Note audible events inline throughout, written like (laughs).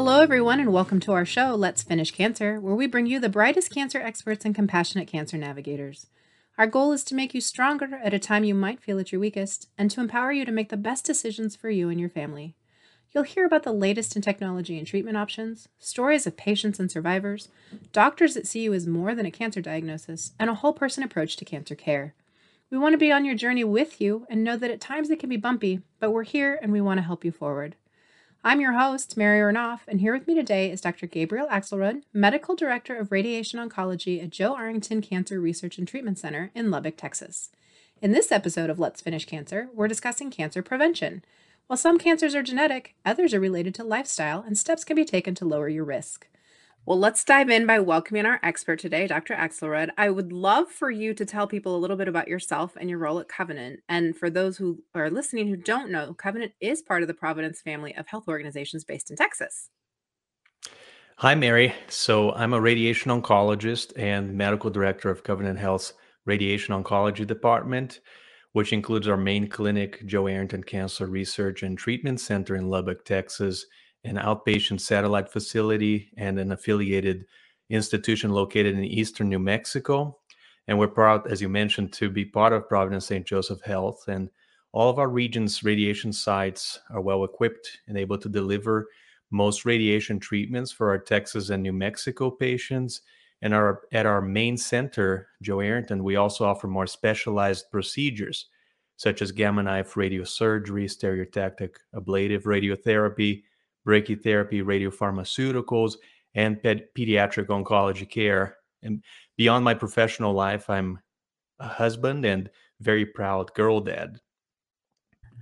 Hello, everyone, and welcome to our show, Let's Finish Cancer, where we bring you the brightest cancer experts and compassionate cancer navigators. Our goal is to make you stronger at a time you might feel at your weakest, and to empower you to make the best decisions for you and your family. You'll hear about the latest in technology and treatment options, stories of patients and survivors, doctors that see you as more than a cancer diagnosis, and a whole person approach to cancer care. We want to be on your journey with you and know that at times it can be bumpy, but we're here and we want to help you forward. I'm your host, Mary Renouf, and here with me today is Dr. Gabriel Axelrud, Medical Director of Radiation Oncology at Joe Arrington Cancer Research and Treatment Center in Lubbock, Texas. In this episode of Let's Finish Cancer, we're discussing cancer prevention. While some cancers are genetic, others are related to lifestyle, and steps can be taken to lower your risk. Well, let's dive in by welcoming our expert today, Dr. Axelrud. I would love for you to tell people a little bit about yourself and your role at Covenant. And for those who are listening who don't know, Covenant is part of the Providence family of health organizations based in Texas. Hi, Mary. So I'm a radiation oncologist and medical director of Covenant Health's Radiation Oncology Department, which includes our main clinic, Joe Arrington Cancer Research and Treatment Center in Lubbock, Texas an outpatient satellite facility and an affiliated institution located in eastern New Mexico. And we're proud, as you mentioned, to be part of Providence St. Joseph Health. And all of our region's radiation sites are well equipped and able to deliver most radiation treatments for our Texas and New Mexico patients. And our, at our main center, Joe Arrington, we also offer more specialized procedures such as gamma knife radiosurgery, stereotactic ablative radiotherapy, brachytherapy, radiopharmaceuticals, and ped- pediatric oncology care. And beyond my professional life, I'm a husband and very proud girl dad.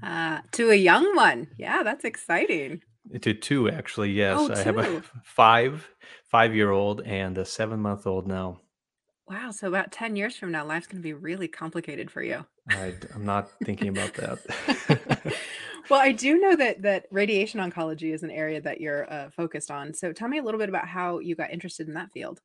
Uh, to a young one. Yeah, that's exciting. To two, actually, yes. Oh, I have a (laughs) five, five year old and a seven month old now. Wow. So about 10 years from now, life's going to be really complicated for you. I, I'm not thinking about that. (laughs) well, I do know that that radiation oncology is an area that you're uh, focused on. So tell me a little bit about how you got interested in that field.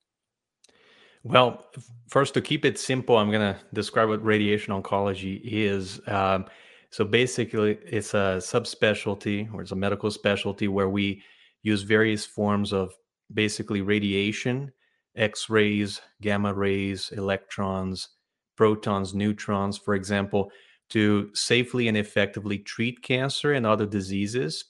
Well, first to keep it simple, I'm going to describe what radiation oncology is. Um, so basically, it's a subspecialty or it's a medical specialty where we use various forms of basically radiation X rays, gamma rays, electrons, protons, neutrons, for example, to safely and effectively treat cancer and other diseases.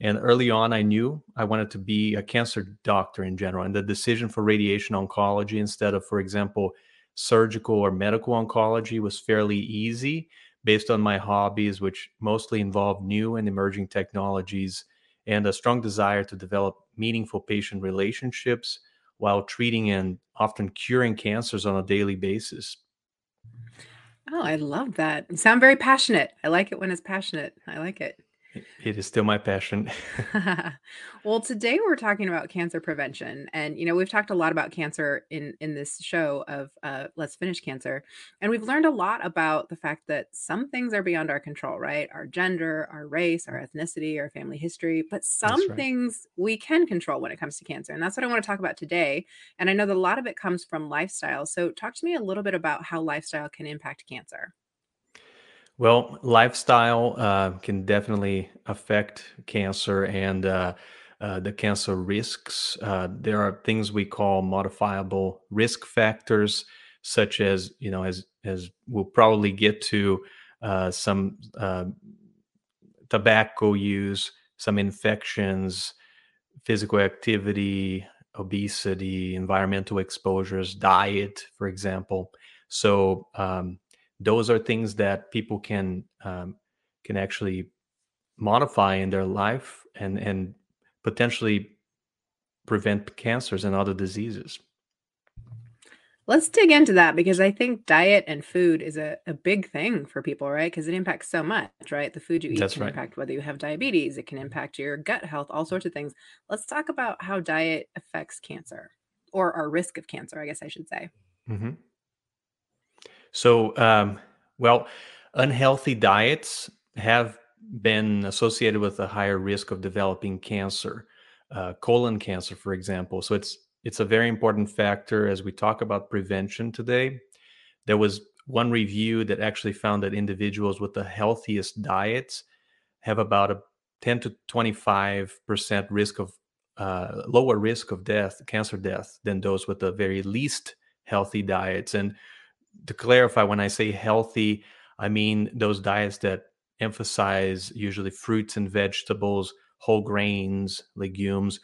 And early on, I knew I wanted to be a cancer doctor in general. And the decision for radiation oncology instead of, for example, surgical or medical oncology was fairly easy based on my hobbies, which mostly involve new and emerging technologies and a strong desire to develop meaningful patient relationships while treating and often curing cancers on a daily basis. Oh, I love that. You sound very passionate. I like it when it's passionate. I like it. It is still my passion. (laughs) well, today we're talking about cancer prevention, and you know we've talked a lot about cancer in in this show of uh, Let's Finish Cancer, and we've learned a lot about the fact that some things are beyond our control, right? Our gender, our race, our ethnicity, our family history, but some right. things we can control when it comes to cancer, and that's what I want to talk about today. And I know that a lot of it comes from lifestyle. So, talk to me a little bit about how lifestyle can impact cancer. Well, lifestyle uh, can definitely affect cancer and uh, uh, the cancer risks. Uh, there are things we call modifiable risk factors, such as you know, as as we'll probably get to uh, some uh, tobacco use, some infections, physical activity, obesity, environmental exposures, diet, for example. So um, those are things that people can um, can actually modify in their life and and potentially prevent cancers and other diseases. Let's dig into that because I think diet and food is a, a big thing for people, right? Because it impacts so much, right? The food you eat That's can right. impact whether you have diabetes, it can impact your gut health, all sorts of things. Let's talk about how diet affects cancer or our risk of cancer, I guess I should say. Mm-hmm. So, um, well, unhealthy diets have been associated with a higher risk of developing cancer, uh, colon cancer, for example. So it's it's a very important factor as we talk about prevention today. There was one review that actually found that individuals with the healthiest diets have about a 10 to 25 percent risk of uh, lower risk of death, cancer death, than those with the very least healthy diets. And to clarify, when I say healthy, I mean those diets that emphasize usually fruits and vegetables, whole grains, legumes,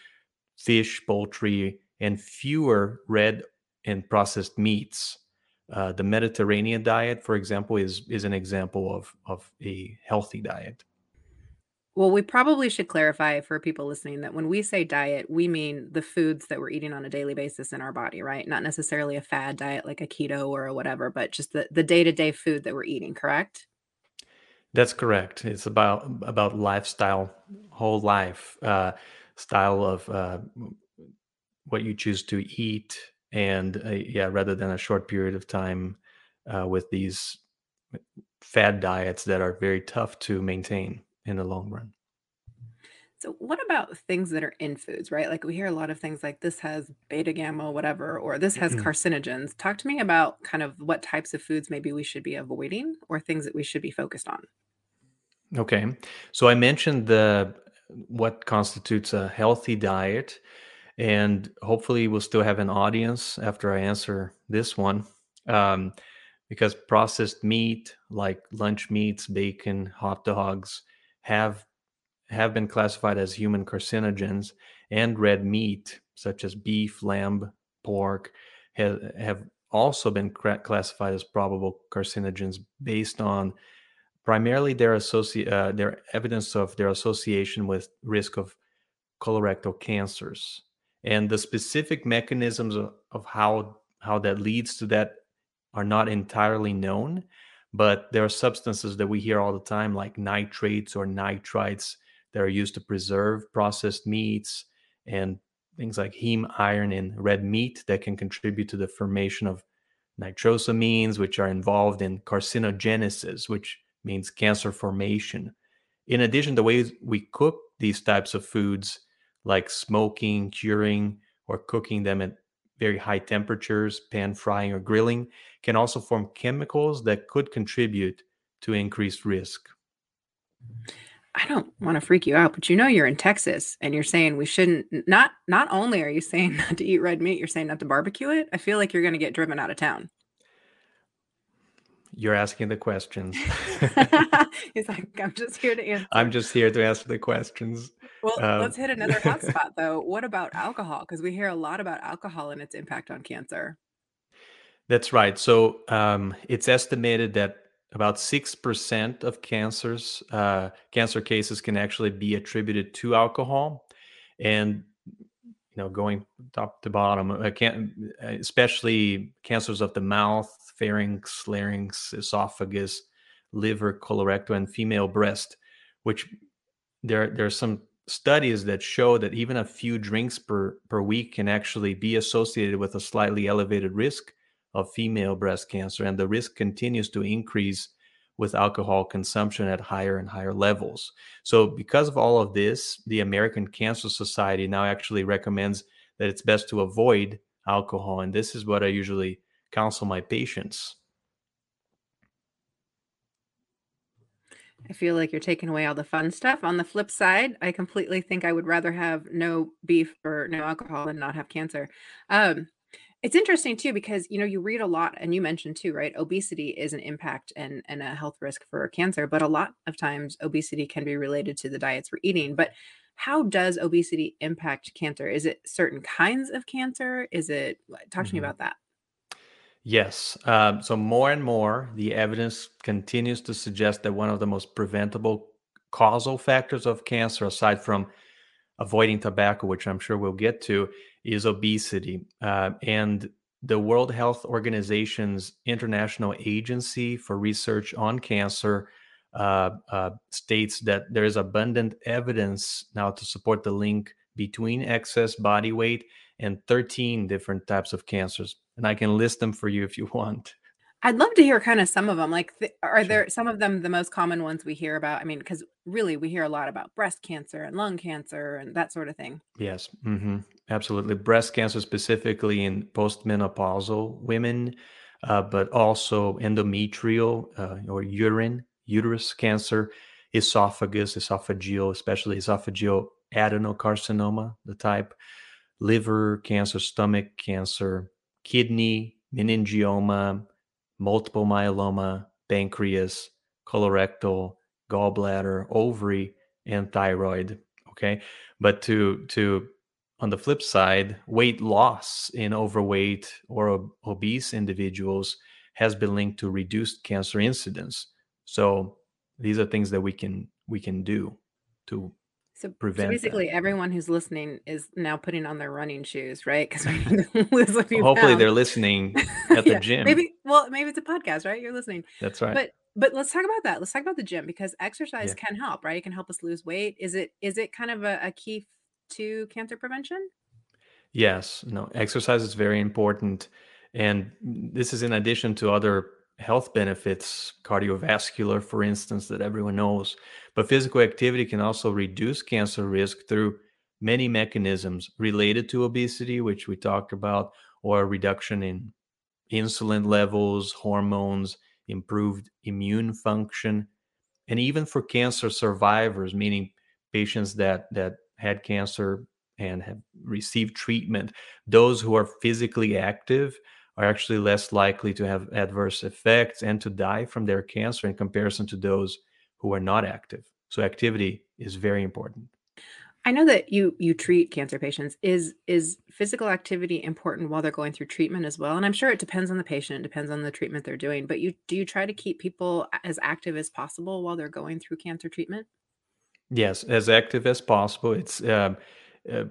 fish, poultry, and fewer red and processed meats. Uh, the Mediterranean diet, for example, is is an example of of a healthy diet. Well, we probably should clarify for people listening that when we say diet, we mean the foods that we're eating on a daily basis in our body, right? Not necessarily a fad diet like a keto or a whatever, but just the, the day-to-day food that we're eating, correct? That's correct. It's about about lifestyle, whole life uh, style of uh, what you choose to eat, and uh, yeah, rather than a short period of time uh, with these fad diets that are very tough to maintain in the long run. So, what about things that are in foods, right? Like we hear a lot of things like this has beta gamma, whatever, or this has carcinogens. Talk to me about kind of what types of foods maybe we should be avoiding or things that we should be focused on. Okay. So I mentioned the what constitutes a healthy diet, and hopefully we'll still have an audience after I answer this one. Um, because processed meat like lunch meats, bacon, hot dogs have have been classified as human carcinogens, and red meat such as beef, lamb, pork have, have also been classified as probable carcinogens based on primarily their associ- uh, their evidence of their association with risk of colorectal cancers. And the specific mechanisms of, of how how that leads to that are not entirely known but there are substances that we hear all the time like nitrates or nitrites that are used to preserve processed meats and things like heme iron in red meat that can contribute to the formation of nitrosamines which are involved in carcinogenesis which means cancer formation. In addition, the ways we cook these types of foods, like smoking, curing, or cooking them at very high temperatures, pan frying or grilling, can also form chemicals that could contribute to increased risk. I don't want to freak you out, but you know you're in Texas and you're saying we shouldn't not not only are you saying (laughs) not to eat red meat, you're saying not to barbecue it. I feel like you're going to get driven out of town. You're asking the questions. (laughs) He's (laughs) like, I'm just here to answer. I'm just here to answer the questions. Well, um, let's hit (laughs) another hot spot though. What about alcohol? Because we hear a lot about alcohol and its impact on cancer. That's right. So um, it's estimated that about 6% of cancers, uh, cancer cases can actually be attributed to alcohol. And you know, going top to bottom, I can't, especially cancers of the mouth, pharynx, larynx, esophagus, liver, colorectal, and female breast, which there there are some studies that show that even a few drinks per per week can actually be associated with a slightly elevated risk of female breast cancer and the risk continues to increase with alcohol consumption at higher and higher levels. So because of all of this, the American Cancer Society now actually recommends that it's best to avoid alcohol and this is what I usually counsel my patients. I feel like you're taking away all the fun stuff. On the flip side, I completely think I would rather have no beef or no alcohol than not have cancer. Um, it's interesting too because you know you read a lot and you mentioned too, right? Obesity is an impact and and a health risk for cancer, but a lot of times obesity can be related to the diets we're eating. But how does obesity impact cancer? Is it certain kinds of cancer? Is it talk to me Mhm. about that? Yes. Um, so more and more, the evidence continues to suggest that one of the most preventable causal factors of cancer, aside from avoiding tobacco, which I'm sure we'll get to, is obesity. Uh, and the World Health Organization's International Agency for Research on Cancer uh, uh, states that there is abundant evidence now to support the link between excess body weight and 13 different types of cancers. And I can list them for you if you want. I'd love to hear kind of some of them. Like, th- are Sure. there some of them the most common ones we hear about? I mean, because really we hear a lot about breast cancer and lung cancer and that sort of thing. Yes, hmm absolutely. Breast cancer, specifically in postmenopausal women, uh, but also endometrial uh, or urine, uterus cancer, esophagus, esophageal, especially esophageal adenocarcinoma, the type, liver cancer, stomach cancer, kidney, meningioma, multiple myeloma, pancreas, colorectal, gallbladder, ovary, and thyroid. Okay. But to, to, on the flip side, weight loss in overweight or ob- obese individuals has been linked to reduced cancer incidence. So these are things that we can we can do to So, prevent that. basically, everyone who's listening is now putting on their running shoes, right? Because we need to lose a few Hopefully they're listening (laughs) at the yeah, gym. maybe. Well, maybe it's a podcast, right? You're listening, That's right. but but let's talk about that. Let's talk about the gym because exercise Yeah. can help, right? It can help us lose weight. Is it is it kind of a, a key to cancer prevention? Yes, no, exercise is very important. And this is in addition to other health benefits, cardiovascular, for instance, that everyone knows. But physical activity can also reduce cancer risk through many mechanisms related to obesity, which we talked about, or a reduction in insulin levels, hormones, improved immune function, and even for cancer survivors, meaning patients that that had cancer and have received treatment, those who are physically active are actually less likely to have adverse effects and to die from their cancer in comparison to those who are not active. So activity is very important. I know that you you treat cancer patients. Is is physical activity important while they're going through treatment as well? And I'm sure it depends on the patient, it depends on the treatment they're doing. But you do you try to keep people as active as possible while they're going through cancer treatment? Yes, as active as possible. It's um, uh,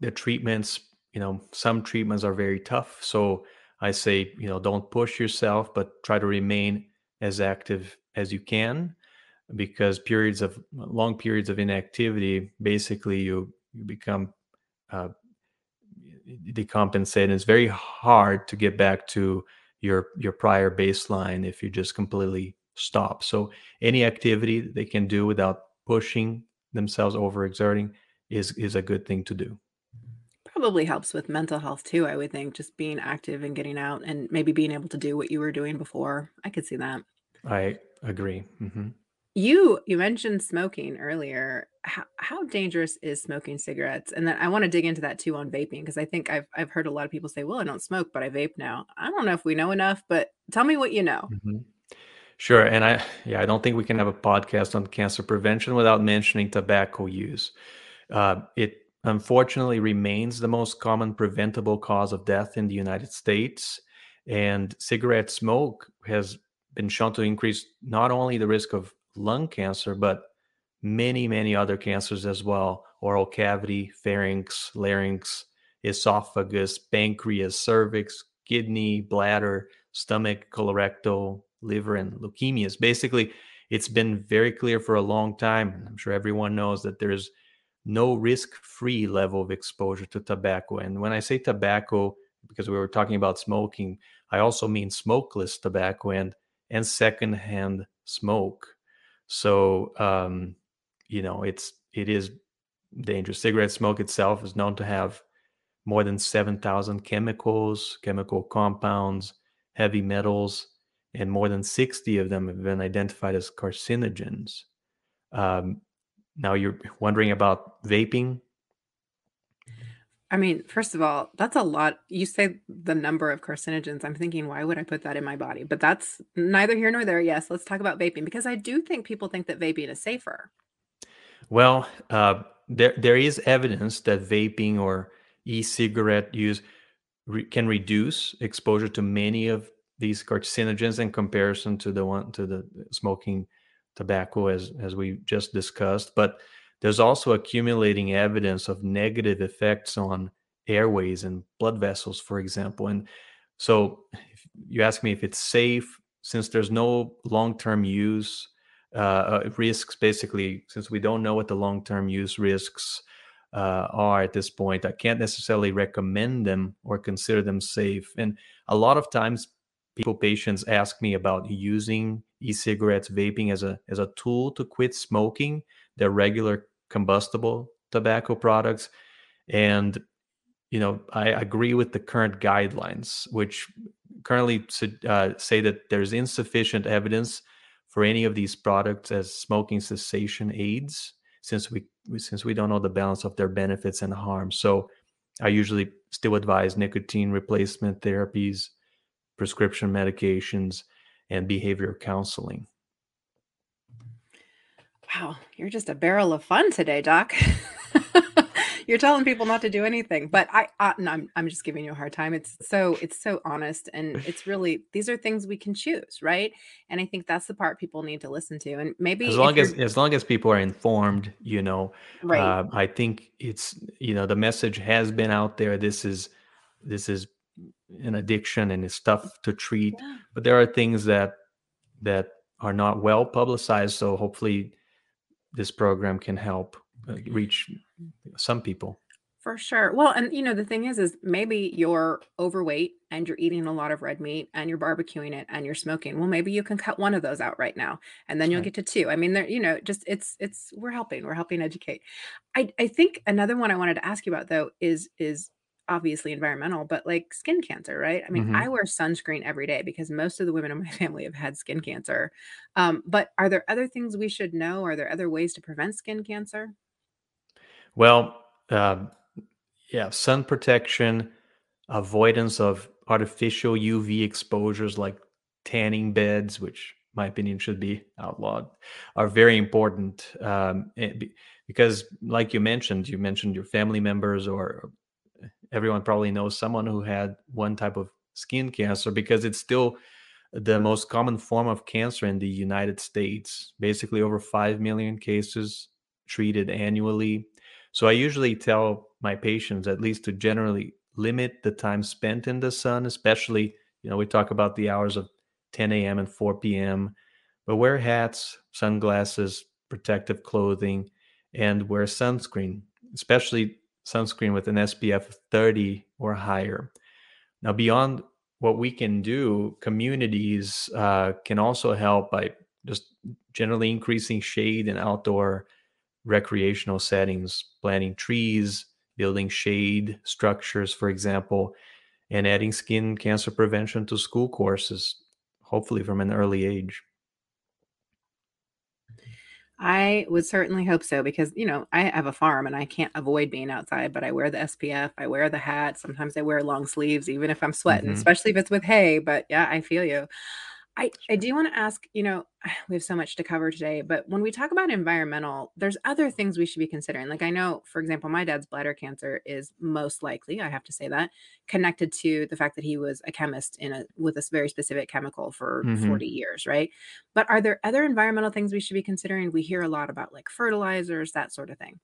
the treatments. You know, some treatments are very tough. So I say, you know, don't push yourself, but try to remain as active as you can, because periods of long periods of inactivity, basically, you you become uh, decompensated. It's very hard to get back to your your prior baseline if you just completely stop. So any activity they can do without pushing themselves overexerting is is a good thing to do. Probably helps with mental health too, I would think, just being active and getting out and maybe being able to do what you were doing before. I could see that. I agree. hmm You you mentioned smoking earlier. How, how dangerous is smoking cigarettes? And then I want to dig into that too on vaping because I think I've I've heard a lot of people say, "Well, I don't smoke, but I vape now." I don't know if we know enough, but tell me what you know. hmm Sure. And I yeah, I don't think we can have a podcast on cancer prevention without mentioning tobacco use. Uh, it unfortunately remains the most common preventable cause of death in the United States. And cigarette smoke has been shown to increase not only the risk of lung cancer, but many, many other cancers as well oral cavity, pharynx, larynx, esophagus, pancreas, cervix, kidney, bladder, stomach, colorectal, liver, and leukemias. Basically, it's been very clear for a long time. I'm sure everyone knows that there's no risk free level of exposure to tobacco. And when I say tobacco, because we were talking about smoking, I also mean smokeless tobacco and and secondhand smoke. So um, you know, it's it is dangerous. Cigarette smoke itself is known to have more than 7,000 chemicals, chemical compounds, heavy metals, and more than 60 of them have been identified as carcinogens. Um, now you're wondering about vaping. I mean, first of all, that's a lot. You say the number of carcinogens. I'm thinking, why would I put that in my body? But that's neither here nor there. Yes, let's talk about vaping because I do think people think that vaping is safer. Well, uh, there there is evidence that vaping or e-cigarette use re- can reduce exposure to many of these carcinogens in comparison to the one to the smoking tobacco as as we just discussed. But there's also accumulating evidence of negative effects on airways and blood vessels, for example. And so, if you ask me if it's safe, since there's no long-term use uh, uh, risks, basically, since we don't know what the long-term use risks uh, are at this point, I can't necessarily recommend them or consider them safe. And a lot of times, people, patients ask me about using e-cigarettes, vaping as a as a tool to quit smoking their regular combustible tobacco products. And you know, I agree with the current guidelines, which currently uh, say that there's insufficient evidence for any of these products as smoking cessation aids. since we since we don't know the balance of their benefits and harms. So I usually still advise nicotine replacement therapies, prescription medications, and behavioral counseling. Wow, you're just a barrel of fun today, Doc. (laughs) you're telling people not to do anything but i uh, no, I'm, I'm just giving you a hard time it's so it's so honest and it's (sighs) really these are things we can choose right and i think that's the part people need to listen to and maybe as long as as long as people are informed you know right uh, i think it's you know the message has been out there this is this is an addiction and it's tough to treat yeah. but there are things that that are not well publicized so hopefully this program can help reach some people. For sure. Well, and you know, the thing is, is maybe you're overweight and you're eating a lot of red meat and you're barbecuing it and you're smoking. Well, maybe you can cut one of those out right now and then you'll right. get to two. I mean, there, you know, just it's, it's, we're helping, we're helping educate. I, I think another one I wanted to ask you about though is, is obviously environmental, but like skin cancer, right? I mean, mm-hmm. I wear sunscreen every day because most of the women in my (laughs) family have had skin cancer. Um, but are there other things we should know? Are there other ways to prevent skin cancer? Well, uh, yeah, sun protection, avoidance of artificial UV exposures like tanning beds, which my opinion should be outlawed, are very important. Um, eh, because, like you mentioned, you mentioned your family members, or everyone probably knows someone who had one type of skin cancer because it's still the most common form of cancer in the United States. Basically, over 5 million cases treated annually. So I usually tell my patients at least to generally limit the time spent in the sun, especially, you know, we talk about the hours of 10 a.m. and 4 p.m., but wear hats, sunglasses, protective clothing, and wear sunscreen, especially sunscreen with an SPF 30 or higher. Now, beyond what we can do, communities uh, can also help by just generally increasing shade and outdoor recreational settings, planting trees, building shade structures, for example, and adding skin cancer prevention to school courses, hopefully from an early age. I would certainly hope so because, you know, I have a farm and I can't avoid being outside, but I wear the SPF, I wear the hat. Sometimes I wear long sleeves, even if I'm sweating, mm-hmm. especially if it's with hay. But yeah, I feel you. I, I do want to ask, you know, (sighs) we have so much to cover today, but when we talk about environmental, there's other things we should be considering. Like I know, for example, my dad's bladder cancer is most likely, I have to say that, connected to the fact that he was a chemist in a with a very specific chemical for mm-hmm. 40 years, right? But are there other environmental things we should be considering? We hear a lot about like fertilizers, that sort of thing.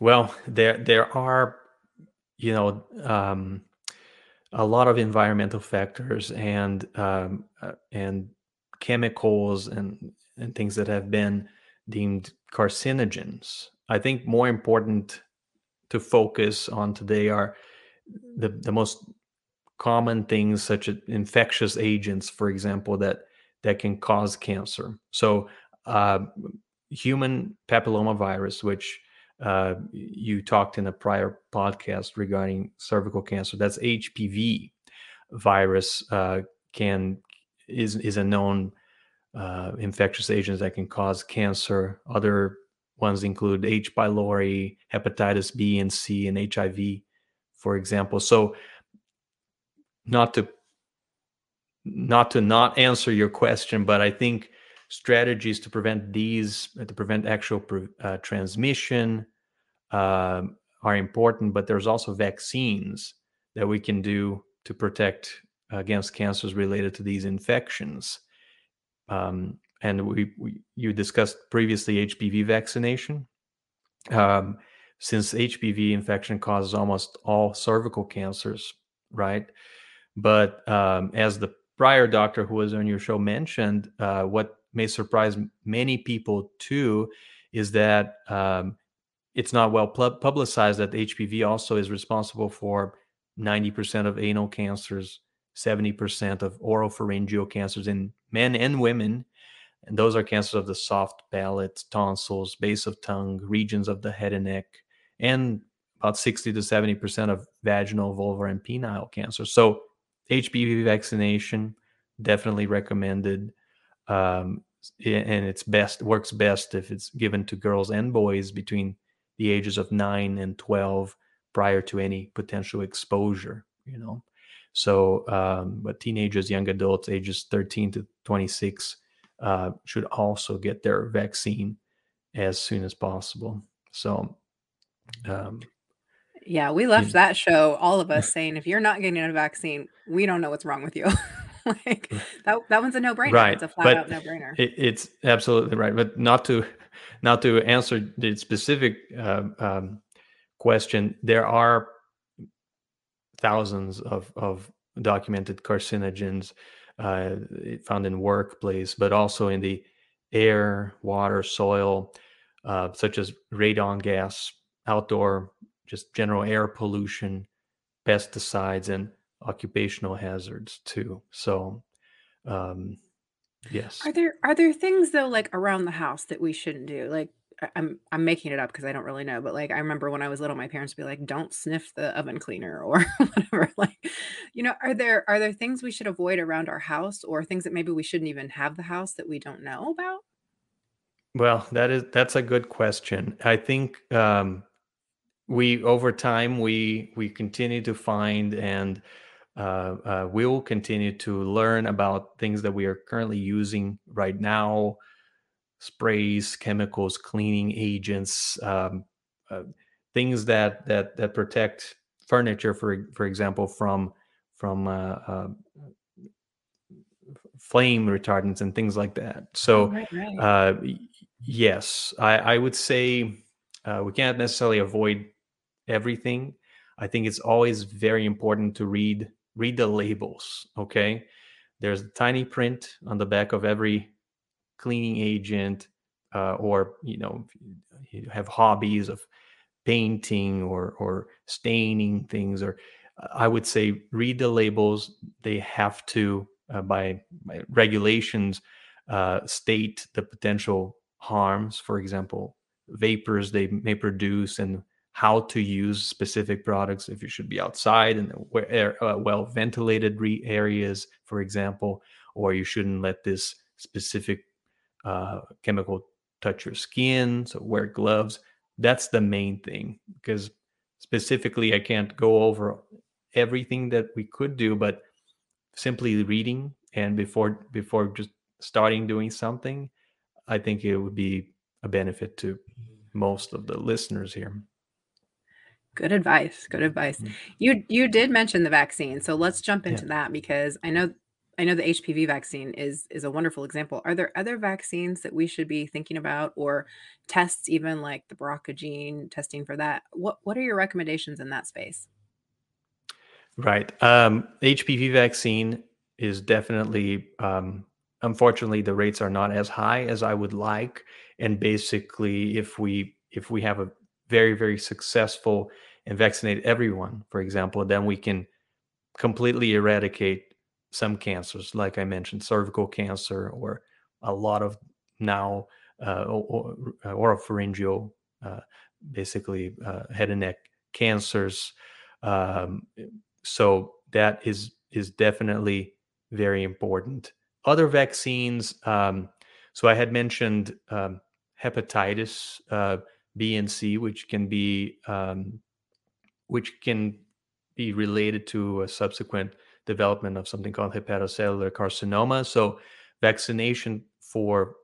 Well, there there are, you know, um, a lot of environmental factors and um, uh, and chemicals and and things that have been deemed carcinogens. I think more important to focus on today are the the most common things such as infectious agents, for example, that that can cause cancer. So, uh, human papillomavirus, which uh, you talked in a prior podcast regarding cervical cancer. That's HPV virus uh, can is is a known uh, infectious agent that can cause cancer. Other ones include H. pylori, hepatitis B and C, and HIV, for example. So, not to not to not answer your question, but I think strategies to prevent these, to prevent actual uh, transmission, uh, are important. But there's also vaccines that we can do to protect against cancers related to these infections. Um, and we, we, you discussed previously HPV vaccination. Um, since HPV infection causes almost all cervical cancers, right? But um, as the prior doctor who was on your show mentioned, uh, what may surprise many people too is that um, it's not well publicized that HPV also is responsible for 90% of anal cancers, 70% of oropharyngeal cancers in men and women. And those are cancers of the soft palate, tonsils, base of tongue, regions of the head and neck, and about 60 to 70% of vaginal, vulvar, and penile cancer. So, HPV vaccination definitely recommended. Um, and it's best works best if it's given to girls and boys between the ages of 9 and 12 prior to any potential exposure you know? So um, but teenagers young adults ages 13 to 26 uh, should also get their vaccine as soon as possible. So um, yeah we left that show all of us (laughs) saying if you're not getting a vaccine we don't know what's wrong with you (laughs) (laughs) like that, that one's a no-brainer. Right it's a flat but out no-brainer. it, it's absolutely right but not to not to answer the specific uh, um, question there are thousands of, of documented carcinogens uh, found in workplace but also in the air water soil uh, such as radon gas outdoor just general air pollution pesticides and occupational hazards too. So, um, yes. Are there are there things though like around the house that we shouldn't do? Like I- I'm I'm making it up because I don't really know, but like I remember when I was little, my parents would be like, "Don't sniff the oven cleaner" (laughs) or whatever. Like, you know, are there are there things we should avoid around our house, or things that maybe we shouldn't even have the house that we don't know about? Well, that is that's a good question. I think um, we over time we we continue to find and uh, uh, we will continue to learn about things that we are currently using right now. Sprays chemicals cleaning agents um, uh, things that that that protect furniture for for example from from uh, uh, flame retardants and things like that. So right, right. uh, yes I, I would say uh, we can't necessarily avoid everything. I think it's always very important to read read the labels okay? There's a tiny print on the back of every cleaning agent uh, or you know you have hobbies of painting or or staining things or uh, i would say read the labels. They have to uh, by, by regulations uh, state the potential harms. For example vapors they may produce and how to use specific products if you should be outside and where uh, well ventilated re- areas for example or you shouldn't let this specific uh, chemical touch your skin so wear gloves. That's the main thing because specifically i can't go over everything that we could do but simply reading and before before just starting doing something i think it would be a benefit to most of the listeners here Good advice. Good advice. Mm. You you did mention the vaccine, so let's jump Yeah. into that because I know I know the HPV vaccine is is a wonderful example. Are there other vaccines that we should be thinking about or tests even like the BRCA gene testing for that? What what are your recommendations in that space? Right. Um, HPV vaccine is definitely, um, unfortunately, the rates are not as high as I would like. And basically, if we if we have a very very successful and vaccinate everyone, for example, then we can completely eradicate some cancers, like I mentioned, cervical cancer, or a lot of now uh, or, or oropharyngeal, uh, basically uh, head and neck cancers. Um, so that is is definitely very important. Other vaccines. Um, so I had mentioned um, hepatitis uh, B and C, which can be um, which can be related to a subsequent development of something called hepatocellular carcinoma. So vaccination for,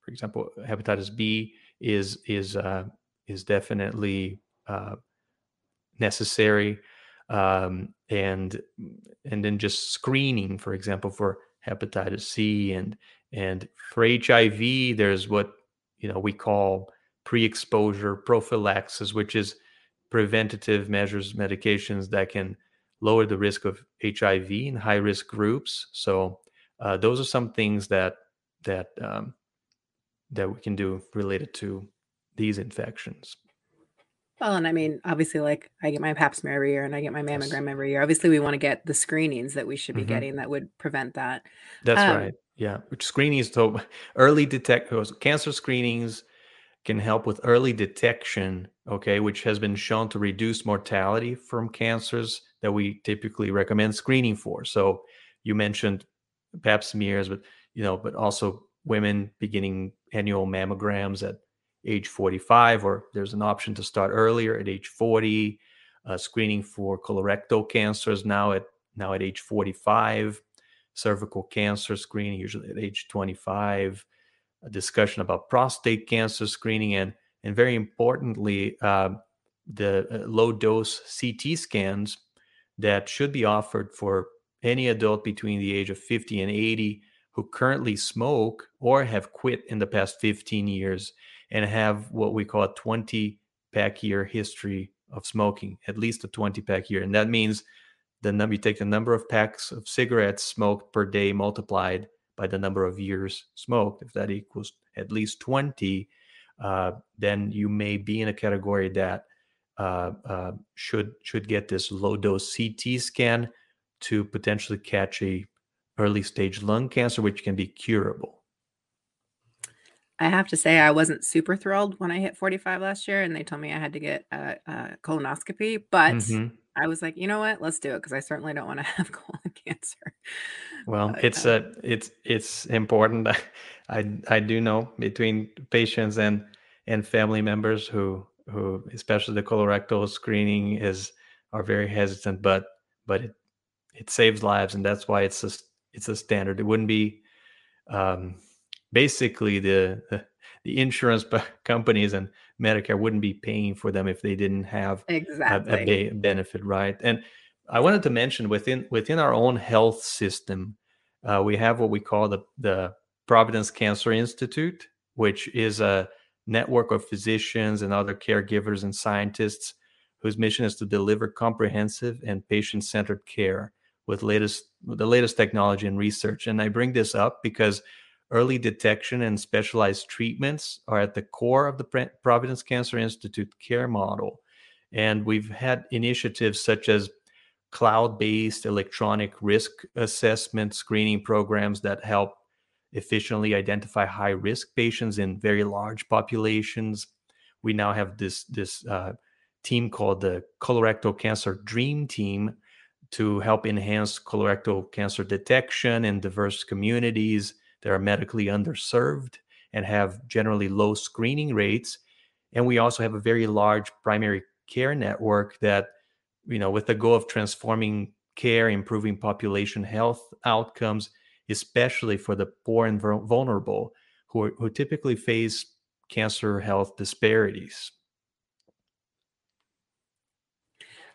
for example, hepatitis B is is uh, is definitely uh, necessary, um, and and then just screening, for example, for hepatitis C and and for HIV, there's what you know we call pre-exposure prophylaxis, which is preventative measures, medications that can lower the risk of HIV in high risk groups. So uh, those are some things that that um, that we can do related to these infections. Well, and I mean, obviously, like I get my pap smear every year and I get my Yes. mammogram every year. Obviously, we want to get the screenings that we should be hmm getting that would prevent that. That's Um, right. Yeah, which screenings so early detect cancer screenings can help with early detection, okay, which has been shown to reduce mortality from cancers that we typically recommend screening for. So you mentioned pap smears, but you know, but also women beginning annual mammograms at age 45, or there's an option to start earlier at age 40. Uh, screening for colorectal cancers now at now at age 45, cervical cancer screening usually at age 25, a discussion about prostate cancer screening, and and very importantly, uh, the low dose CT scans that should be offered for any adult between the age of 50 and 80 who currently smoke or have quit in the past 15 years and have what we call a 20 pack year history of smoking, at least a 20 pack year. And that means the number you take the number of packs of cigarettes smoked per day multiplied by the number of years smoked. If that equals at least 20, uh, then you may be in a category that uh, uh, should should get this low dose CT scan to potentially catch a early stage lung cancer, which can be curable. I have to say, I wasn't super thrilled when I hit 45 last year and they told me I had to get a, a colonoscopy, but mm-hmm. I was like, you know what? Let's do it because I certainly don't want to (laughs) have colon cancer. Well, but, it's uh, a it's it's important. (laughs) I I do know between patients and and family members who who especially the colorectal screening is are very hesitant, but but it it saves lives, and that's why it's a it's a standard. It wouldn't be um, basically the, the, the insurance (laughs) companies and Medicare wouldn't be paying for them if they didn't have exactly. a, a benefit, right? And I wanted to mention within within our own health system, uh, we have what we call the the Providence Cancer Institute, which is a network of physicians and other caregivers and scientists whose mission is to deliver comprehensive and patient-centered care with latest with the latest technology and research. And I bring this up because early detection and specialized treatments are at the core of the Providence Cancer Institute care model. And we've had initiatives such as cloud-based electronic risk assessment screening programs that help efficiently identify high-risk patients in very large populations. We now have this this uh, team called the Colorectal Cancer Dream Team, to help enhance colorectal cancer detection in diverse communities that are medically underserved and have generally low screening rates. And we also have a very large primary care network that, you know, with the goal of transforming care, improving population health outcomes, especially for the poor and vulnerable who, are, who typically face cancer health disparities.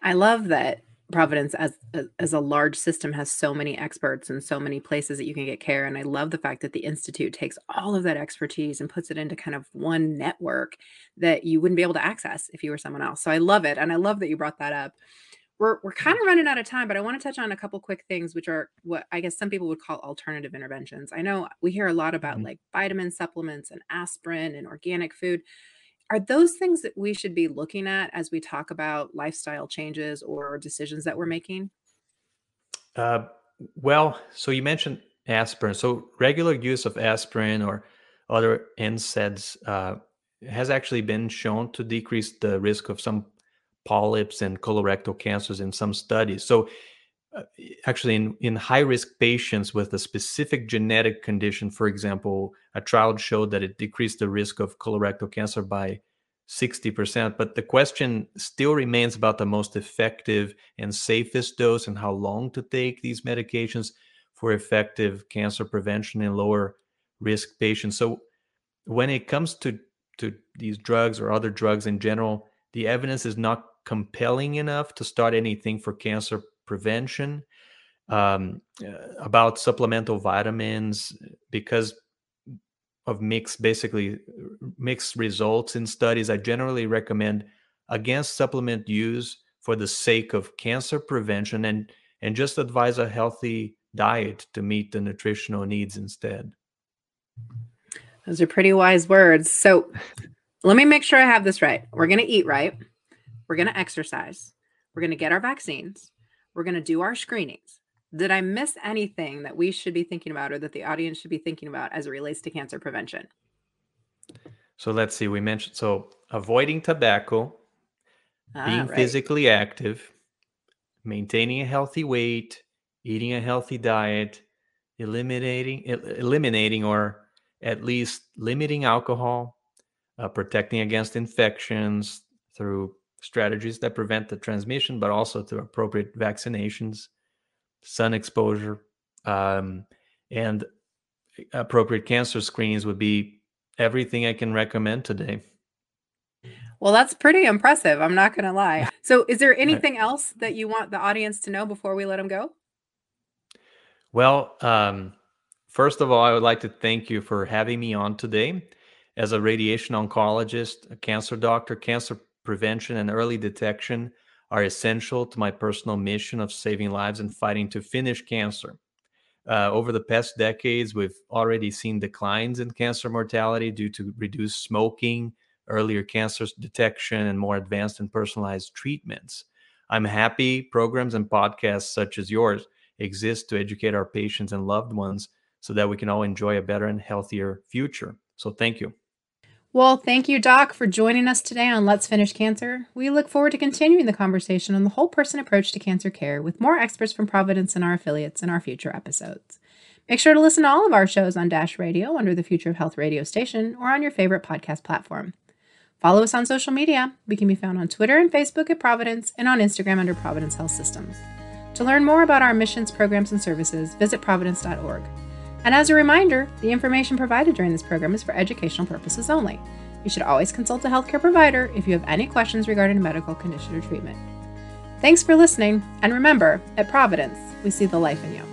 I love that Providence as as a large system has so many experts and so many places that you can get care and I love the fact that the institute takes all of that expertise and puts it into kind of one network that you wouldn't be able to access if you were someone else. So I love it and I love that you brought that up. We're we're kind of running out of time, but I want to touch on a couple quick things which are what I guess some people would call alternative interventions. I know we hear a lot about mm-hmm. like vitamin supplements and aspirin and organic food are those things that we should be looking at as we talk about lifestyle changes or decisions that we're making? Uh, well, so you mentioned aspirin. So regular use of aspirin or other NSAIDs uh, has actually been shown to decrease the risk of some polyps and colorectal cancers in some studies. So uh, actually in, in high risk patients with a specific genetic condition for example a trial showed that it decreased the risk of colorectal cancer by 60% but the question still remains about the most effective and safest dose and how long to take these medications for effective cancer prevention in lower risk patients. So when it comes to to these drugs or other drugs in general the evidence is not compelling enough to start anything for cancer prevention, um, about supplemental vitamins because of mixed, basically mixed results in studies. I generally recommend against supplement use for the sake of cancer prevention and and just advise a healthy diet to meet the nutritional needs instead. Those are pretty wise words. So let me make sure I have this right. We're going to eat right. We're going to exercise. We're going to get our vaccines. We're going to do our screenings. Did I miss anything that we should be thinking about or that the audience should be thinking about as it relates to cancer prevention? So let's see. We mentioned so avoiding tobacco, ah, being right. physically active, maintaining a healthy weight, eating a healthy diet, eliminating eliminating or at least limiting alcohol, uh, protecting against infections through strategies that prevent the transmission, but also through appropriate vaccinations, sun exposure, um, and appropriate cancer screenings would be everything I can recommend today. Well, that's pretty impressive. I'm not going to lie. (laughs) So, is there anything else that you want the audience to know before we let them go? Well, um, first of all, I would like to thank you for having me on today. As a radiation oncologist, a cancer doctor, cancer prevention and early detection are essential to my personal mission of saving lives and fighting to finish cancer. Uh, over the past decades, we've already seen declines in cancer mortality due to reduced smoking, earlier cancer detection, and more advanced and personalized treatments. I'm happy programs and podcasts such as yours exist to educate our patients and loved ones so that we can all enjoy a better and healthier future. So, thank you. Well, thank you, Doc, for joining us today on Let's Finish Cancer. We look forward to continuing the conversation on the whole person approach to cancer care with more experts from Providence and our affiliates in our future episodes. Make sure to listen to all of our shows on Dash Radio under the Future of Health radio station or on your favorite podcast platform. Follow us on social media. We can be found on Twitter and Facebook at Providence and on Instagram under Providence Health Systems. To learn more about our missions, programs, and services, visit providence.org. And as a reminder, the information provided during this program is for educational purposes only. You should always consult a healthcare provider if you have any questions regarding a medical condition or treatment. Thanks for listening, and remember, at Providence, we see the life in you.